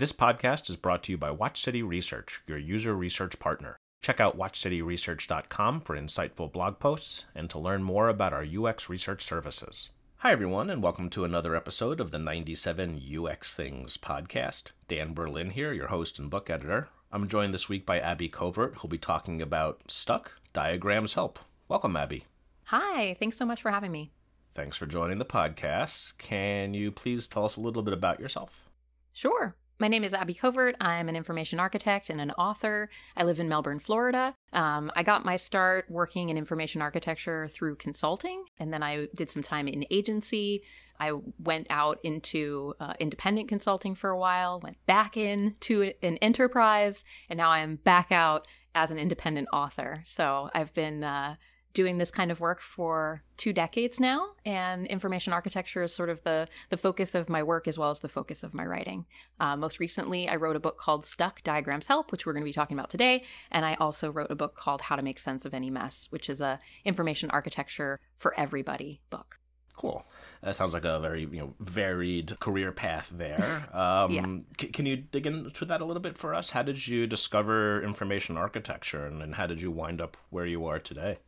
This podcast is brought to you by Watch City Research, your user research partner. Check out watchcityresearch.com for insightful blog posts and to learn more about our UX research services. Hi, everyone, and welcome to another episode of the 97 UX Things podcast. Dan Berlin here, your host and book editor. I'm joined this week by Abby Covert, who'll be talking about Stuck Diagrams Help. Welcome, Abby. Hi, thanks so much for having me. Thanks for joining the podcast. Can you please tell us a little bit about yourself? Sure. My name is Abby Covert. I'm an information architect and an author. I live in Melbourne, Florida. Um, I got my start working in information architecture through consulting, and then I did some time in agency. I went out into uh, independent consulting for a while, went back into an enterprise, and now I'm back out as an independent author. So I've been uh, doing this kind of work for two decades now and information architecture is sort of the the focus of my work as well as the focus of my writing uh, most recently i wrote a book called stuck diagrams help which we're going to be talking about today and i also wrote a book called how to make sense of any mess which is a information architecture for everybody book Cool. That sounds like a very you know varied career path there. Um, yeah. c- can you dig into that a little bit for us? How did you discover information architecture, and, and how did you wind up where you are today?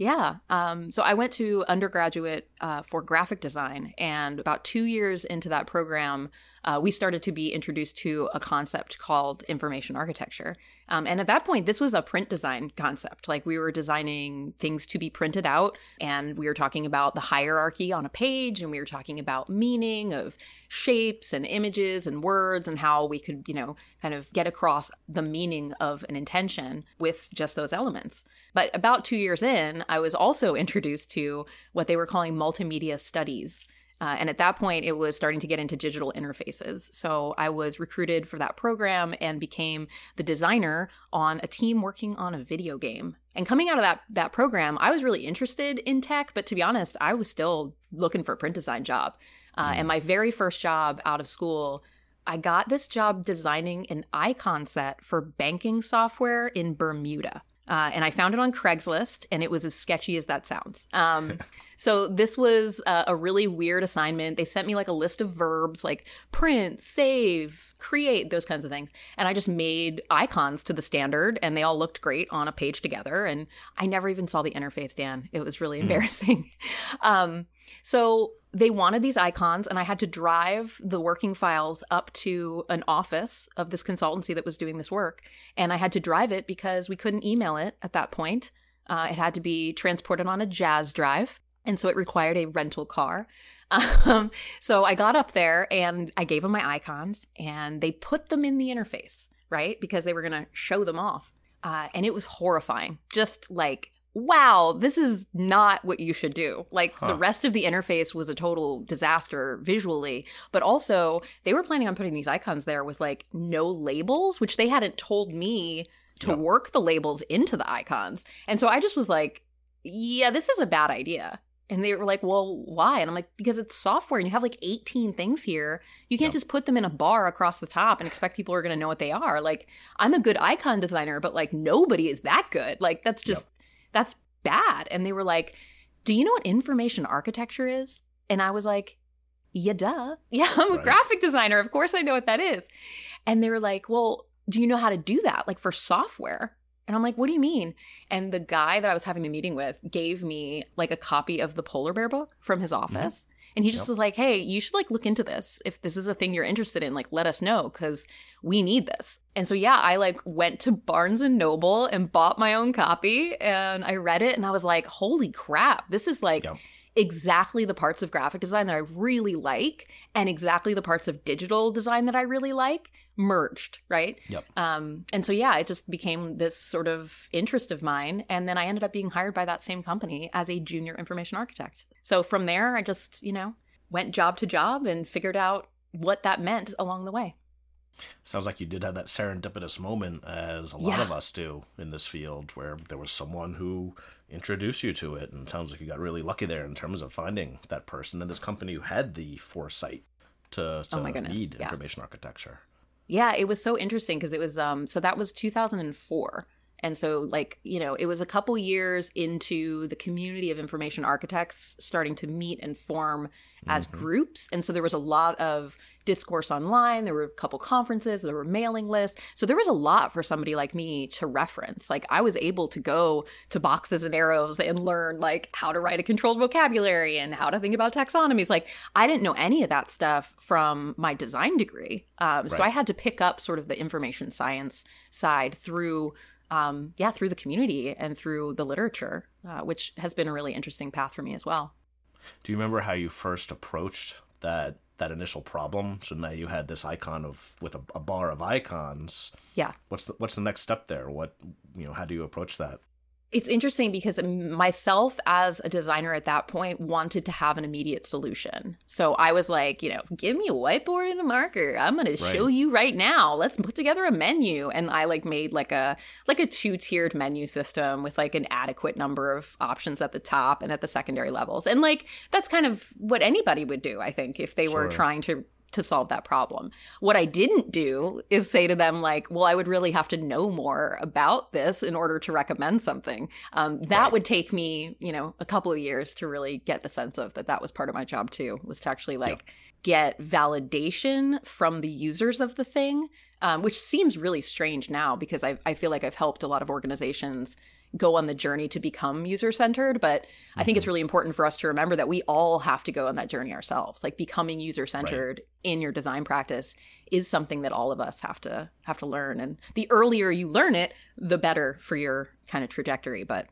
Yeah. Um, so I went to undergraduate uh, for graphic design, and about two years into that program, uh, we started to be introduced to a concept called information architecture. Um, and at that point, this was a print design concept. Like we were designing things to be printed out, and we were talking about the hierarchy on a page, and we were talking about meaning of shapes and images and words and how we could, you know, kind of get across the meaning of an intention with just those elements. But about two years in, I was also introduced to what they were calling multimedia studies. Uh, and at that point, it was starting to get into digital interfaces. So I was recruited for that program and became the designer on a team working on a video game. And coming out of that that program, I was really interested in tech, but to be honest, I was still looking for a print design job. Uh, mm. And my very first job out of school, I got this job designing an icon set for banking software in Bermuda. Uh, and I found it on Craigslist, and it was as sketchy as that sounds. Um, so this was a, a really weird assignment. They sent me like a list of verbs, like print, save, create, those kinds of things, and I just made icons to the standard, and they all looked great on a page together. And I never even saw the interface, Dan. It was really hmm. embarrassing. Mm. um, so they wanted these icons, and I had to drive the working files up to an office of this consultancy that was doing this work. And I had to drive it because we couldn't email it at that point. Uh, it had to be transported on a Jaz drive. And so it required a rental car. Um, so I got up there and I gave them my icons, and they put them in the interface, right? Because they were going to show them off. Uh, and it was horrifying. Just like wow, this is not what you should do. Like huh. the rest of the interface was a total disaster visually, but also they were planning on putting these icons there with like no labels, which they hadn't told me to yep. work the labels into the icons. And so I just was like, yeah, this is a bad idea. And they were like, well, why? And I'm like, because it's software and you have like 18 things here. You can't yep. just put them in a bar across the top and expect people are going to know what they are. Like, I'm a good icon designer, but like nobody is that good. Like, that's just, yep that's bad. And they were like, Do you know what information architecture is? And I was like, Yeah, duh. Yeah, I'm a right. graphic designer. Of course I know what that is. And they were like, Well, do you know how to do that? Like for software? And I'm like, what do you mean? And the guy that I was having the meeting with gave me like a copy of the polar bear book from his mm-hmm. office. Mm-hmm. And he just yep. was like, hey, you should like look into this. If this is a thing you're interested in, like let us know because we need this. And so yeah, I like went to Barnes and Noble and bought my own copy and I read it and I was like, holy crap, this is like yep exactly the parts of graphic design that I really like and exactly the parts of digital design that I really like merged, right? Yep. Um, and so yeah, it just became this sort of interest of mine, and then I ended up being hired by that same company as a junior information architect. So from there, I just you know went job to job and figured out what that meant along the way. Sounds like you did have that serendipitous moment, as a lot yeah. of us do in this field, where there was someone who introduced you to it, and sounds like you got really lucky there in terms of finding that person and this company who had the foresight to, to oh my goodness. need yeah. information architecture. Yeah, it was so interesting because it was um so that was 2004 And so, like, you know, it was a couple years into the community of information architects starting to meet and form as mm-hmm. groups. And so there was a lot of discourse online. There were a couple conferences, there were mailing lists. So there was a lot for somebody like me to reference. Like I was able to go to boxes and arrows and learn like how to write a controlled vocabulary and how to think about taxonomies. Like I didn't know any of that stuff from my design degree. Um, right. So I had to pick up sort of the information science side through um, yeah, through the community and through the literature, uh, which has been a really interesting path for me as well. Do you remember how you first approached that that initial problem? So now you had this icon of with a, a bar of icons. Yeah. What's the what's the next step there? What you know? How do you approach that? It's interesting because myself as a designer at that point wanted to have an immediate solution. So I was like, you know, give me a whiteboard and a marker. I'm going right. to show you right now. Let's put together a menu. And I like made like a like a two-tiered menu system with like an adequate number of options at the top and at the secondary levels. And like that's kind of what anybody would do, I think, if they sure. were trying to to solve that problem. What I didn't do is say to them, like, well, I would really have to know more about this in order to recommend something. Um, that right. would take me, you know, a couple of years to really get the sense of that that was part of my job too, was to actually like get validation from the users of the thing, um, which seems really strange now because I, I feel like I've helped a lot of organizations go on the journey to become user centered. But mm-hmm. I think it's mm-hmm. really important for us to remember that we all have to go on that journey ourselves. Like becoming user centered right. in your design practice is something that all of us have to have to learn. And the earlier you learn it, the better for your kind of trajectory. But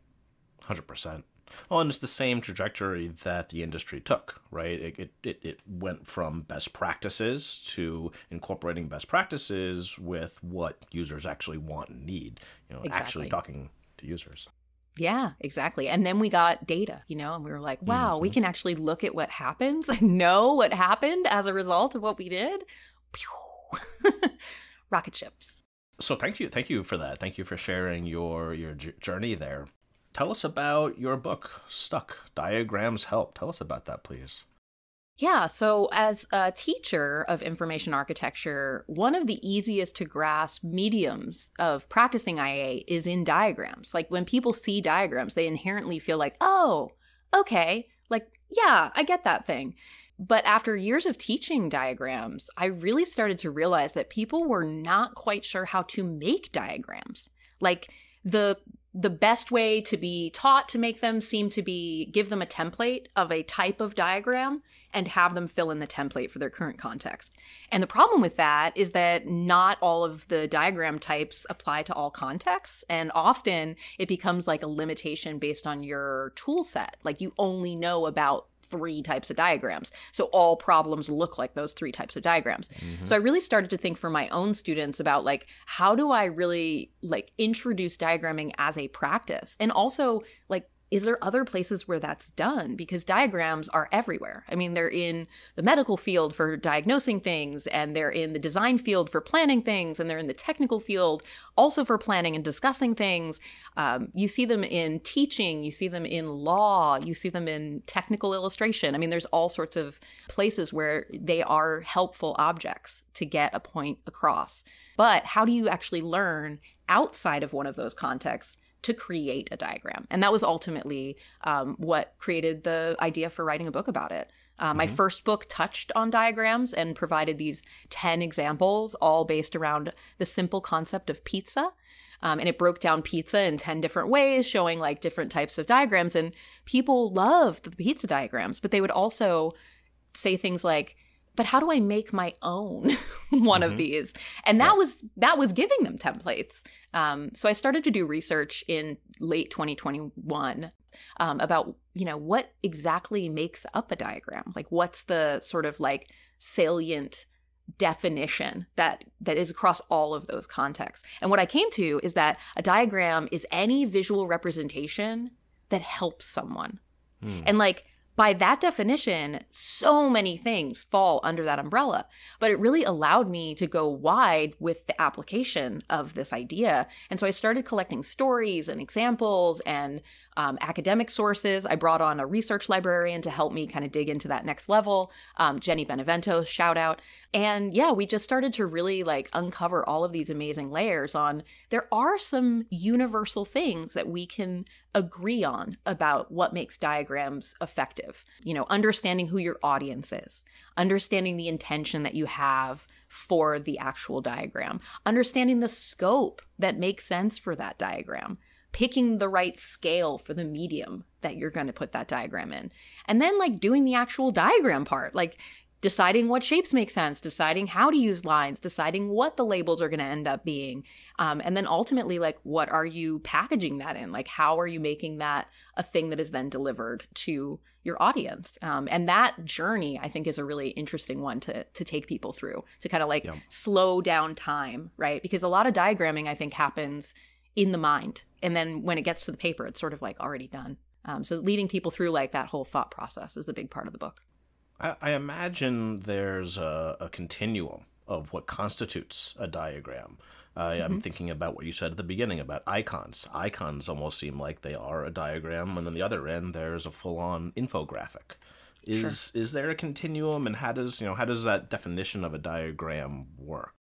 hundred percent. Well, and it's the same trajectory that the industry took, right? It, it, it, it, went from best practices to incorporating best practices with what users actually want and need. You know, exactly. actually talking to users. Yeah, exactly. And then we got data, you know, and we were like, wow, mm-hmm. we can actually look at what happens and know what happened as a result of what we did. Rocket ships. So thank you, thank you for that. Thank you for sharing your your journey there. Tell us about your book, Stuck Diagrams Help. Tell us about that, please. Yeah, so as a teacher of information architecture, one of the easiest to grasp mediums of practicing IA is in diagrams. Like when people see diagrams, they inherently feel like, oh, okay, like, yeah, I get that thing. But after years of teaching diagrams, I really started to realize that people were not quite sure how to make diagrams. Like the the best way to be taught to make them seem to be give them a template of a type of diagram and have them fill in the template for their current context. And the problem with that is that not all of the diagram types apply to all contexts. And often it becomes like a limitation based on your tool set. Like you only know about three types of diagrams. So all problems look like those three types of diagrams. Mm-hmm. So I really started to think for my own students about like how do I really like introduce diagramming as a practice and also like is there other places where that's done? Because diagrams are everywhere. I mean, they're in the medical field for diagnosing things, and they're in the design field for planning things, and they're in the technical field also for planning and discussing things. Um, you see them in teaching, you see them in law, you see them in technical illustration. I mean, there's all sorts of places where they are helpful objects to get a point across. But how do you actually learn outside of one of those contexts? To create a diagram. And that was ultimately um, what created the idea for writing a book about it. Uh, mm-hmm. My first book touched on diagrams and provided these 10 examples, all based around the simple concept of pizza. Um, and it broke down pizza in 10 different ways, showing like different types of diagrams. And people loved the pizza diagrams, but they would also say things like, but how do I make my own one mm-hmm. of these? And that yeah. was that was giving them templates. Um, so I started to do research in late 2021 um, about you know what exactly makes up a diagram. Like what's the sort of like salient definition that that is across all of those contexts. And what I came to is that a diagram is any visual representation that helps someone. Mm. And like by that definition, so many things fall under that umbrella. But it really allowed me to go wide with the application of this idea. And so I started collecting stories and examples and um, academic sources. I brought on a research librarian to help me kind of dig into that next level. Um, Jenny Benevento, shout out. And yeah, we just started to really like uncover all of these amazing layers on there are some universal things that we can agree on about what makes diagrams effective. You know, understanding who your audience is, understanding the intention that you have for the actual diagram, understanding the scope that makes sense for that diagram, picking the right scale for the medium that you're going to put that diagram in. And then like doing the actual diagram part, like deciding what shapes make sense, deciding how to use lines, deciding what the labels are going to end up being. Um, and then ultimately, like, what are you packaging that in? Like, how are you making that a thing that is then delivered to your audience? Um, and that journey, I think, is a really interesting one to, to take people through to kind of like yeah. slow down time, right? Because a lot of diagramming, I think, happens in the mind. And then when it gets to the paper, it's sort of like already done. Um, so leading people through like that whole thought process is a big part of the book. I, I imagine there's a, a, continuum of what constitutes a diagram. Uh, mm-hmm. I'm thinking about what you said at the beginning about icons. Icons almost seem like they are a diagram, and on the other end, there's a full-on infographic. Is sure. is there a continuum, and how does you know how does that definition of a diagram work?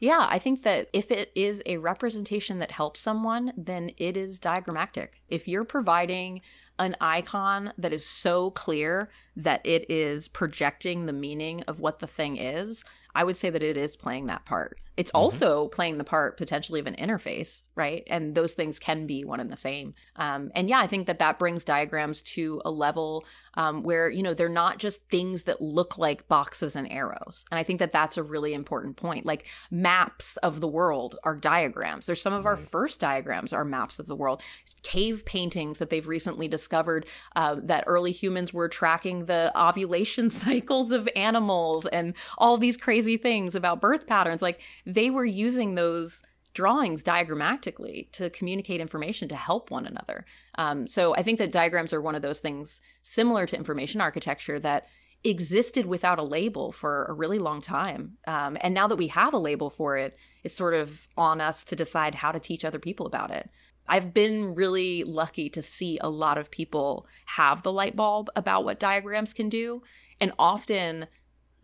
Yeah, I think that if it is a representation that helps someone, then it is diagrammatic. If you're providing an icon that is so clear that it is projecting the meaning of what the thing is, I would say that it is playing that part. It's mm-hmm. also playing the part potentially of an interface, right? And those things can be one and the same. Um, and yeah, I think that that brings diagrams to a level um, where, you know, they're not just things that look like boxes and arrows. And I think that that's a really important point. Like maps of the world are diagrams. There's some of right. our first diagrams are maps of the world cave paintings that they've recently discovered uh, that early humans were tracking the ovulation cycles of animals and all these crazy things about birth patterns. Like they were using those drawings diagrammatically to communicate information to help one another. Um, so I think that diagrams are one of those things similar to information architecture that existed without a label for a really long time. Um, and now that we have a label for it, it's sort of on us to decide how to teach other people about it. I've been really lucky to see a lot of people have the light bulb about what diagrams can do. And often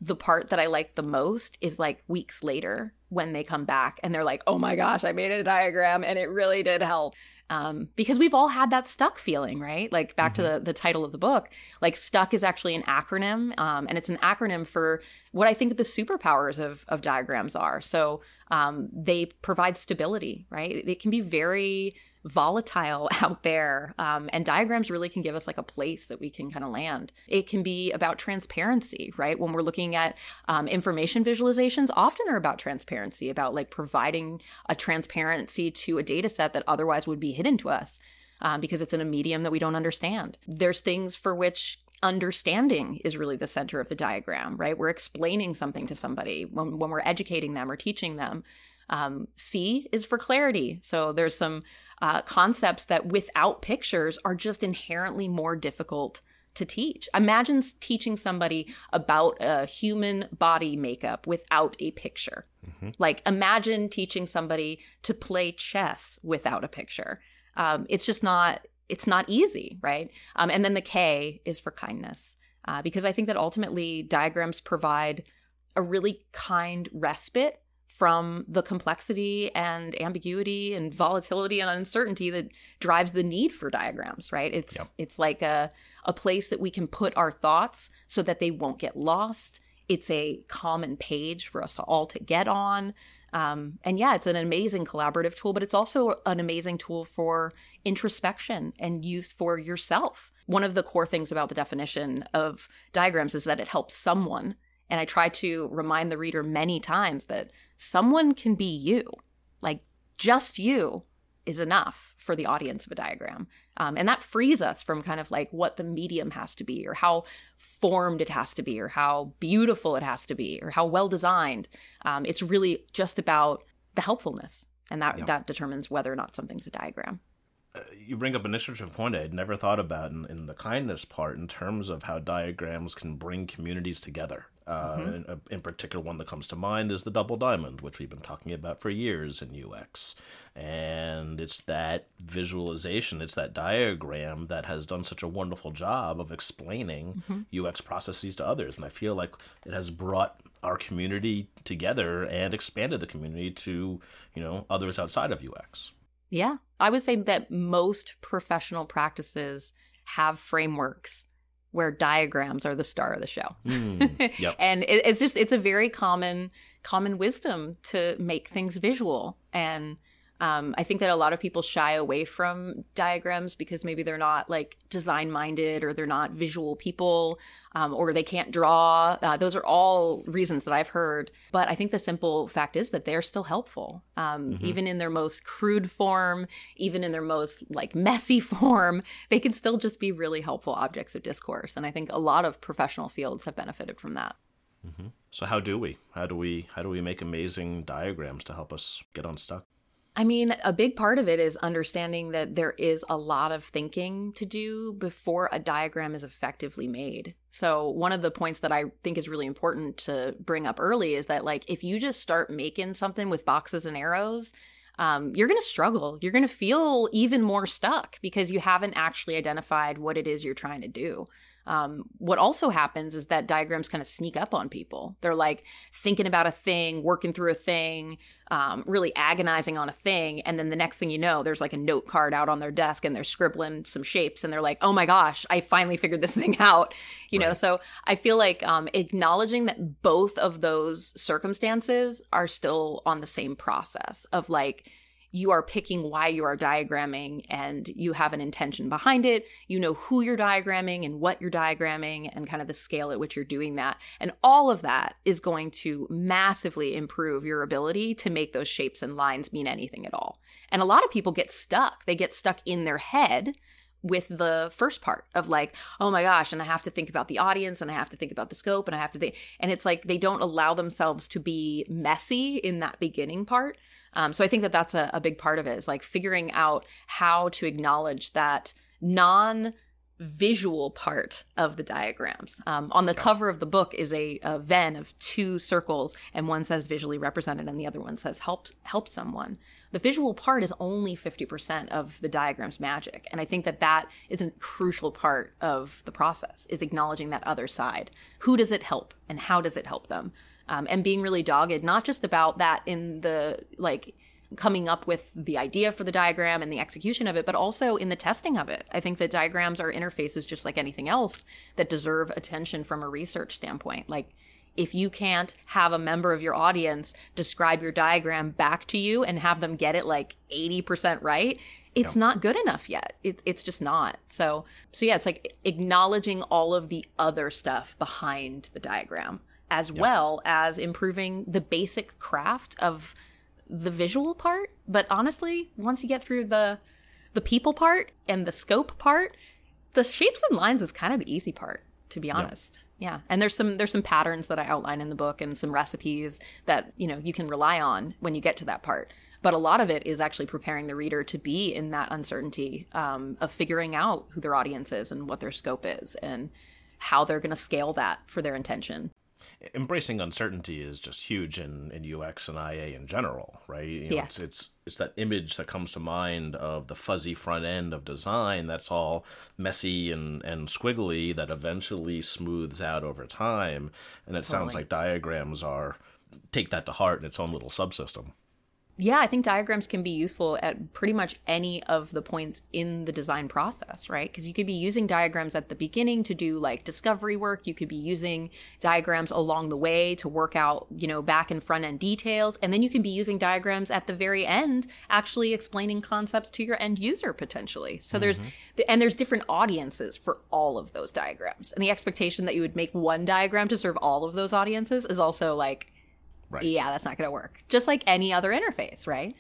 the part that I like the most is like weeks later when they come back and they're like, oh my gosh, I made a diagram and it really did help. Um, because we've all had that stuck feeling, right? Like back mm-hmm. to the, the title of the book, like stuck is actually an acronym, um, and it's an acronym for what I think the superpowers of, of diagrams are. So um, they provide stability, right? It can be very volatile out there. Um, and diagrams really can give us like a place that we can kind of land. It can be about transparency, right? When we're looking at um, information visualizations, often are about transparency, about like providing a transparency to a data set that otherwise would be hidden to us. Um, because it's in a medium that we don't understand. There's things for which understanding is really the center of the diagram, right? We're explaining something to somebody when, when we're educating them or teaching them. Um, C is for clarity. So there's some uh, concepts that without pictures are just inherently more difficult to teach. Imagine teaching somebody about a human body makeup without a picture. Mm-hmm. Like, imagine teaching somebody to play chess without a picture. Um, it's just not. It's not easy, right? Um, and then the K is for kindness, uh, because I think that ultimately diagrams provide a really kind respite from the complexity and ambiguity and volatility and uncertainty that drives the need for diagrams right? It's yep. it's like a a place that we can put our thoughts so that they won't get lost. It's a common page for us all to get on. Um, and yeah it's an amazing collaborative tool but it's also an amazing tool for introspection and used for yourself. One of the core things about the definition of diagrams is that it helps someone and I try to remind the reader many times that someone can be you. Like just you is enough for the audience of a diagram. Um, and that frees us from kind of like what the medium has to be, or how formed it has to be, or how beautiful it has to be, or how well designed. Um, it's really just about the helpfulness. And that, that determines whether or not something's a diagram. you bring up an interesting point I had never thought about in, in, the kindness part in terms of how diagrams can bring communities together. Uh, mm-hmm. in, in, particular, one that comes to mind is the double diamond, which we've been talking about for years in UX. And it's that visualization, it's that diagram that has done such a wonderful job of explaining mm-hmm. UX processes to others. And I feel like it has brought our community together and expanded the community to, you know, others outside of UX. Yeah. I would say that most professional practices have frameworks where diagrams are the star of the show. Mm, yep. and it, it's just it's a very common common wisdom to make things visual and um, I think that a lot of people shy away from diagrams because maybe they're not like design minded or they're not visual people um, or they can't draw. Uh, those are all reasons that I've heard. But I think the simple fact is that they're still helpful, um, mm-hmm. even in their most crude form, even in their most like messy form. They can still just be really helpful objects of discourse. And I think a lot of professional fields have benefited from that. Mm-hmm. So how do we? How do we? How do we make amazing diagrams to help us get unstuck? I mean, a big part of it is understanding that there is a lot of thinking to do before a diagram is effectively made. So, one of the points that I think is really important to bring up early is that, like, if you just start making something with boxes and arrows, um, you're going to struggle. You're going to feel even more stuck because you haven't actually identified what it is you're trying to do. Um, what also happens is that diagrams kind of sneak up on people. They're like thinking about a thing, working through a thing, um, really agonizing on a thing. And then the next thing you know, there's like a note card out on their desk and they're scribbling some shapes and they're like, oh my gosh, I finally figured this thing out. You right. know, so I feel like um, acknowledging that both of those circumstances are still on the same process of like, you are picking why you are diagramming and you have an intention behind it. You know who you're diagramming and what you're diagramming and kind of the scale at which you're doing that. And all of that is going to massively improve your ability to make those shapes and lines mean anything at all. And a lot of people get stuck. They get stuck in their head with the first part of like, oh my gosh, and I have to think about the audience and I have to think about the scope and I have to think, and it's like they don't allow themselves to be messy in that beginning part. Um, so I think that that's a, a big part of it is like figuring out how to acknowledge that non visual part of the diagrams. Um, on the yeah. cover of the book is a, a, Venn of two circles, and one says visually represented, and the other one says help help someone. The visual part is only fifty percent of the diagram's magic, and I think that that is a crucial part of the process is acknowledging that other side. Who does it help, and how does it help them? um, and being really dogged, not just about that in the like coming up with the idea for the diagram and the execution of it, but also in the testing of it. I think that diagrams are interfaces just like anything else that deserve attention from a research standpoint. Like, if you can't have a member of your audience describe your diagram back to you and have them get it like 80% right, it's not good enough yet. It, it's just not. So, so yeah, it's like acknowledging all of the other stuff behind the diagram as well as improving the basic craft of the visual part. But honestly, once you get through the the people part and the scope part, the shapes and lines is kind of the easy part, to be honest. Yep. Yeah. And there's some there's some patterns that I outline in the book and some recipes that, you know, you can rely on when you get to that part. But a lot of it is actually preparing the reader to be in that uncertainty um, of figuring out who their audience is and what their scope is and how they're going to scale that for their intention embracing uncertainty is just huge in, in UX and IA in general, right? You know, yeah. It's, it's it's that image that comes to mind of the fuzzy front end of design that's all messy and, and squiggly that eventually smooths out over time. And it totally. sounds like diagrams are take that to heart in its own little subsystem. Yeah, I think diagrams can be useful at pretty much any of the points in the design process, right? Because you could be using diagrams at the beginning to do like discovery work. You could be using diagrams along the way to work out, you know, back and front end details. And then you can be using diagrams at the very end, actually explaining concepts to your end user potentially. So mm-hmm. there's, and there's different audiences for all of those diagrams. And the expectation that you would make one diagram to serve all of those audiences is also like, Right. Yeah, that's not going to work. Just like any other interface, right?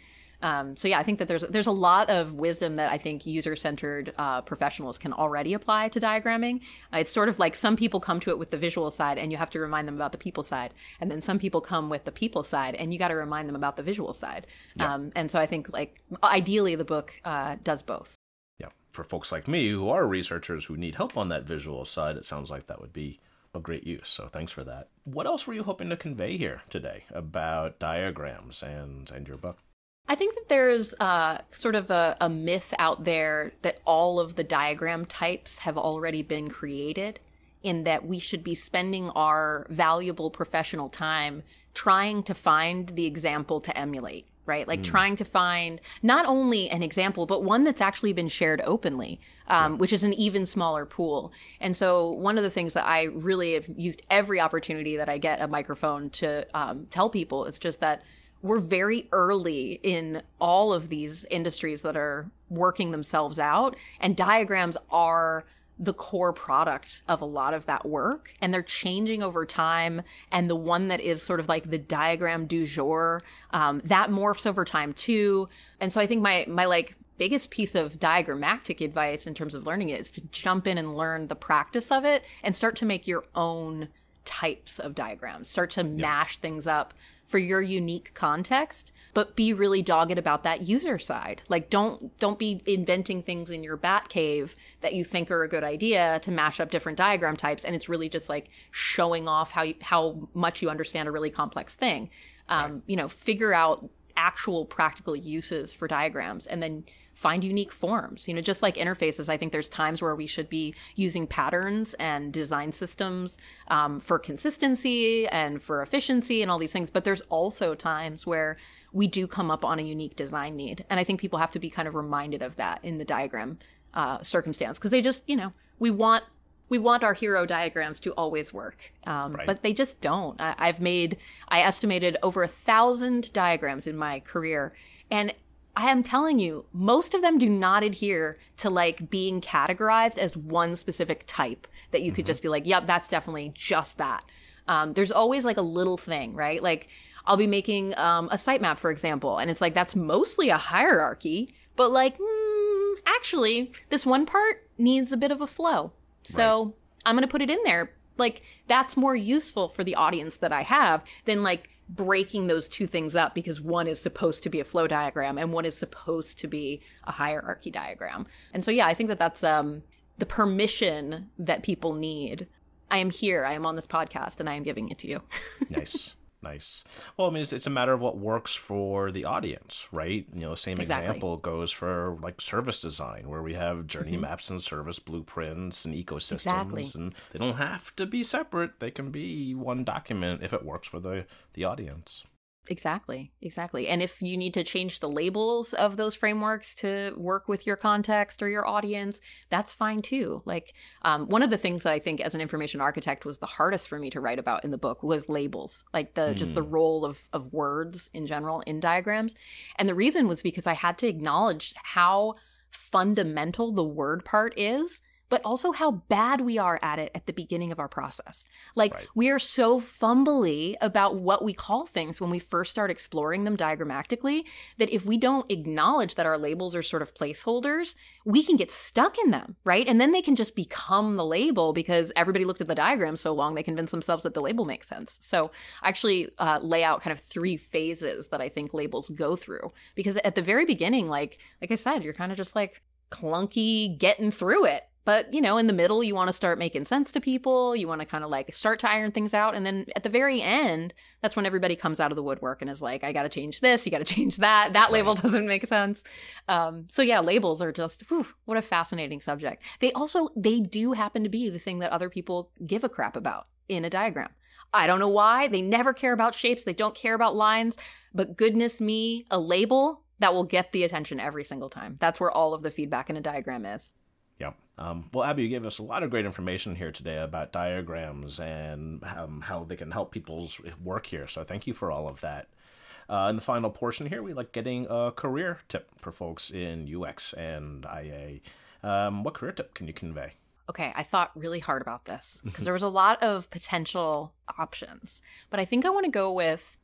Um, so yeah, I think that there's there's a lot of wisdom that I think user centered uh, professionals can already apply to diagramming. Uh, it's sort of like some people come to it with the visual side, and you have to remind them about the people side, and then some people come with the people side, and you got to remind them about the visual side. Yeah. Um, and so I think like ideally the book uh, does both. Yeah, for folks like me who are researchers who need help on that visual side, it sounds like that would be a great use. So thanks for that. What else were you hoping to convey here today about diagrams and and your book? I think that there's uh, sort of a, a myth out there that all of the diagram types have already been created, in that we should be spending our valuable professional time trying to find the example to emulate right? Like mm. trying to find not only an example, but one that's actually been shared openly, um, yeah. which is an even smaller pool. And so, one of the things that I really have used every opportunity that I get a microphone to um, tell people is just that we're very early in all of these industries that are working themselves out, and diagrams are the core product of a lot of that work and they're changing over time and the one that is sort of like the diagram du jour um, that morphs over time too. And so i think my my like biggest piece of diagrammatic advice in terms of learning it is to jump in and learn the practice of it and start to make your own types of diagrams. Start to mash things up for your unique context but be really dogged about that user side like don't don't be inventing things in your bat cave that you think are a good idea to mash up different diagram types and it's really just like showing off how you, how much you understand a really complex thing um, right. you know figure out actual practical uses for diagrams and then find unique forms. You know, just like interfaces, I think there's times where we should be using patterns and design systems um, for consistency and for efficiency and all these things. But there's also times where we do come up on a unique design need. And I think people have to be kind of reminded of that in the diagram uh, circumstance because they just, you know, we want we want our hero diagrams to always work, um, right. but they just don't. I, I've made, I estimated over a thousand diagrams in my career, and I am telling you, most of them do not adhere to like being categorized as one specific type that you could mm-hmm. just be like, yep, that's definitely just that. Um, there's always like a little thing, right? Like I'll be making um, a sitemap, for example, and it's like that's mostly a hierarchy, but like, mm, actually, this one part needs a bit of a flow. So right. I'm going to put it in there. Like that's more useful for the audience that I have than like breaking those two things up because one is supposed to be a flow diagram and one is supposed to be a hierarchy diagram. And so yeah, I think that that's um the permission that people need. I am here, I am on this podcast and I am giving it to you. nice. Nice. Well, I mean, it's, it's, a matter of what works for the audience, right? You know, the same exactly. example goes for like service design, where we have journey mm-hmm. maps and service blueprints and ecosystems, exactly. and they don't have to be separate. They can be one document if it works for the the audience. Exactly, exactly. And if you need to change the labels of those frameworks to work with your context or your audience, that's fine too. Like um, one of the things that I think as an information architect was the hardest for me to write about in the book was labels, like the mm. just the hmm. role of of words in general in diagrams. And the reason was because I had to acknowledge how fundamental the word part is but also how bad we are at it at the beginning of our process. Like right. we are so fumbly about what we call things when we first start exploring them diagrammatically that if we don't acknowledge that our labels are sort of placeholders, we can get stuck in them, right? And then they can just become the label because everybody looked at the diagram so long they convince themselves that the label makes sense. So I actually uh, lay out kind of three phases that I think labels go through because at the very beginning, like like I said, you're kind of just like clunky getting through it but, you know, in the middle, you want to start making sense to people. You want to kind of like start to iron things out. And then at the very end, that's when everybody comes out of the woodwork and is like, I got to change this. You got to change that. That label doesn't make sense. Um, so, yeah, labels are just, whew, what a fascinating subject. They also, they do happen to be the thing that other people give a crap about in a diagram. I don't know why. They never care about shapes. They don't care about lines. But goodness me, a label that will get the attention every single time. That's where all of the feedback in a diagram is. Yep. Um, well, Abby, you gave us a lot of great information here today about diagrams and um, how they can help people's work here. So thank you for all of that. Uh, in the final portion here, we like getting a career tip for folks in UX and IA. Um, what career tip can you convey? Okay, I thought really hard about this because there was a lot of potential options, but I think I want to go with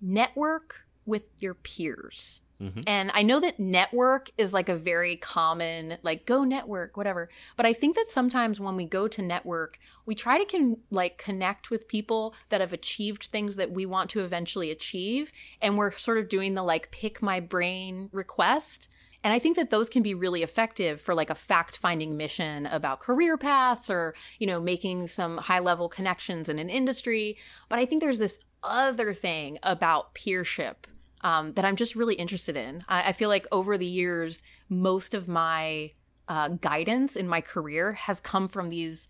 network with your peers. Mm-hmm. And I know that network is like a very common, like go network, whatever. But I think that sometimes when we go to network, we try to can like connect with people that have achieved things that we want to eventually achieve. And we're sort of doing the like pick my brain request And I think that those can be really effective for like a fact-finding mission about career paths or, you know, making some high-level connections in an industry. But I think there's this other thing about peership um, that I'm just really interested in. I, I, feel like over the years, most of my uh, guidance in my career has come from these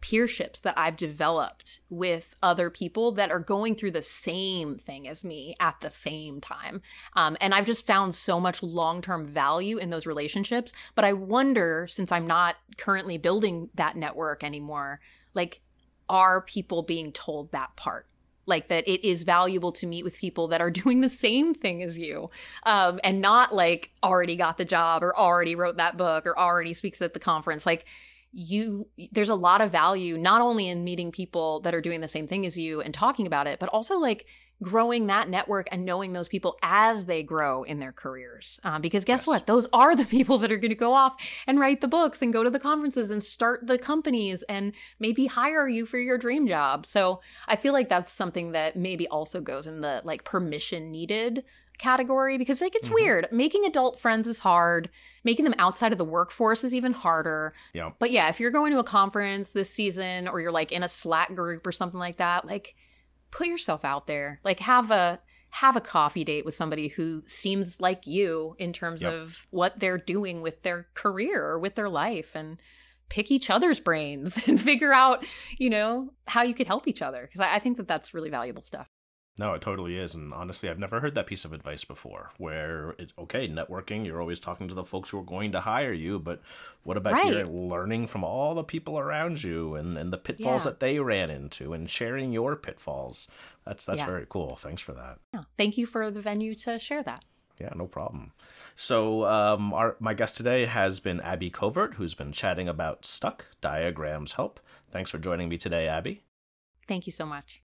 peerships that I've developed with other people that are going through the same thing as me at the same time. Um, and I've just found so much long term value in those relationships. But I wonder, since I'm not currently building that network anymore, like, are people being told that part? Like that it is valuable to meet with people that are doing the same thing as you um, and not like already got the job or already wrote that book or already speaks at the conference. Like, you there's a lot of value not only in meeting people that are doing the same thing as you and talking about it but also like growing that network and knowing those people as they grow in their careers. Uh, because guess yes. what? Those are the people that are going to go off and write the books and go to the conferences and start the companies and maybe hire you for your dream job. So i feel like that's something that maybe also goes in the like permission needed category because like it's mm-hmm. weird. Making adult friends is hard. Making them outside of the workforce is even harder. Yeah. But yeah, if you're going to a conference this season or you're like in a Slack group or something like that, like put yourself out there. Like have a have a coffee date with somebody who seems like you in terms yep. of what they're doing with their career or with their life and pick each other's brains and figure out, you know, how you could help each other. Because I, I think that that's really valuable stuff. No, it totally is. And honestly, I've never heard that piece of advice before where it's okay, networking, you're always talking to the folks who are going to hire you, but what about right. here learning from all the people around you and, and the pitfalls yeah. that they ran into and sharing your pitfalls? That's that's yeah. very cool. Thanks for that. Yeah. Thank you for the venue to share that. Yeah, no problem. So, um, our, my guest today has been Abby Covert, who's been chatting about Stuck Diagrams Help. Thanks for joining me today, Abby. Thank you so much.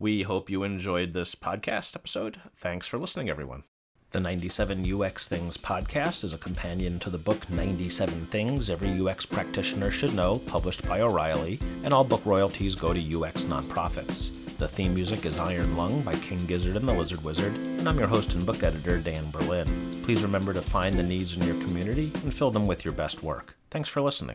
We hope you enjoyed this podcast episode. Thanks for listening, everyone. The 97 UX Things podcast is a companion to the book 97 Things Every UX Practitioner Should Know, published by O'Reilly, and all book royalties go to UX nonprofits. The theme music is Iron Lung by King Gizzard and the Lizard Wizard, and I'm your host and book editor, Dan Berlin. Please remember to find the needs in your community and fill them with your best work. Thanks for listening.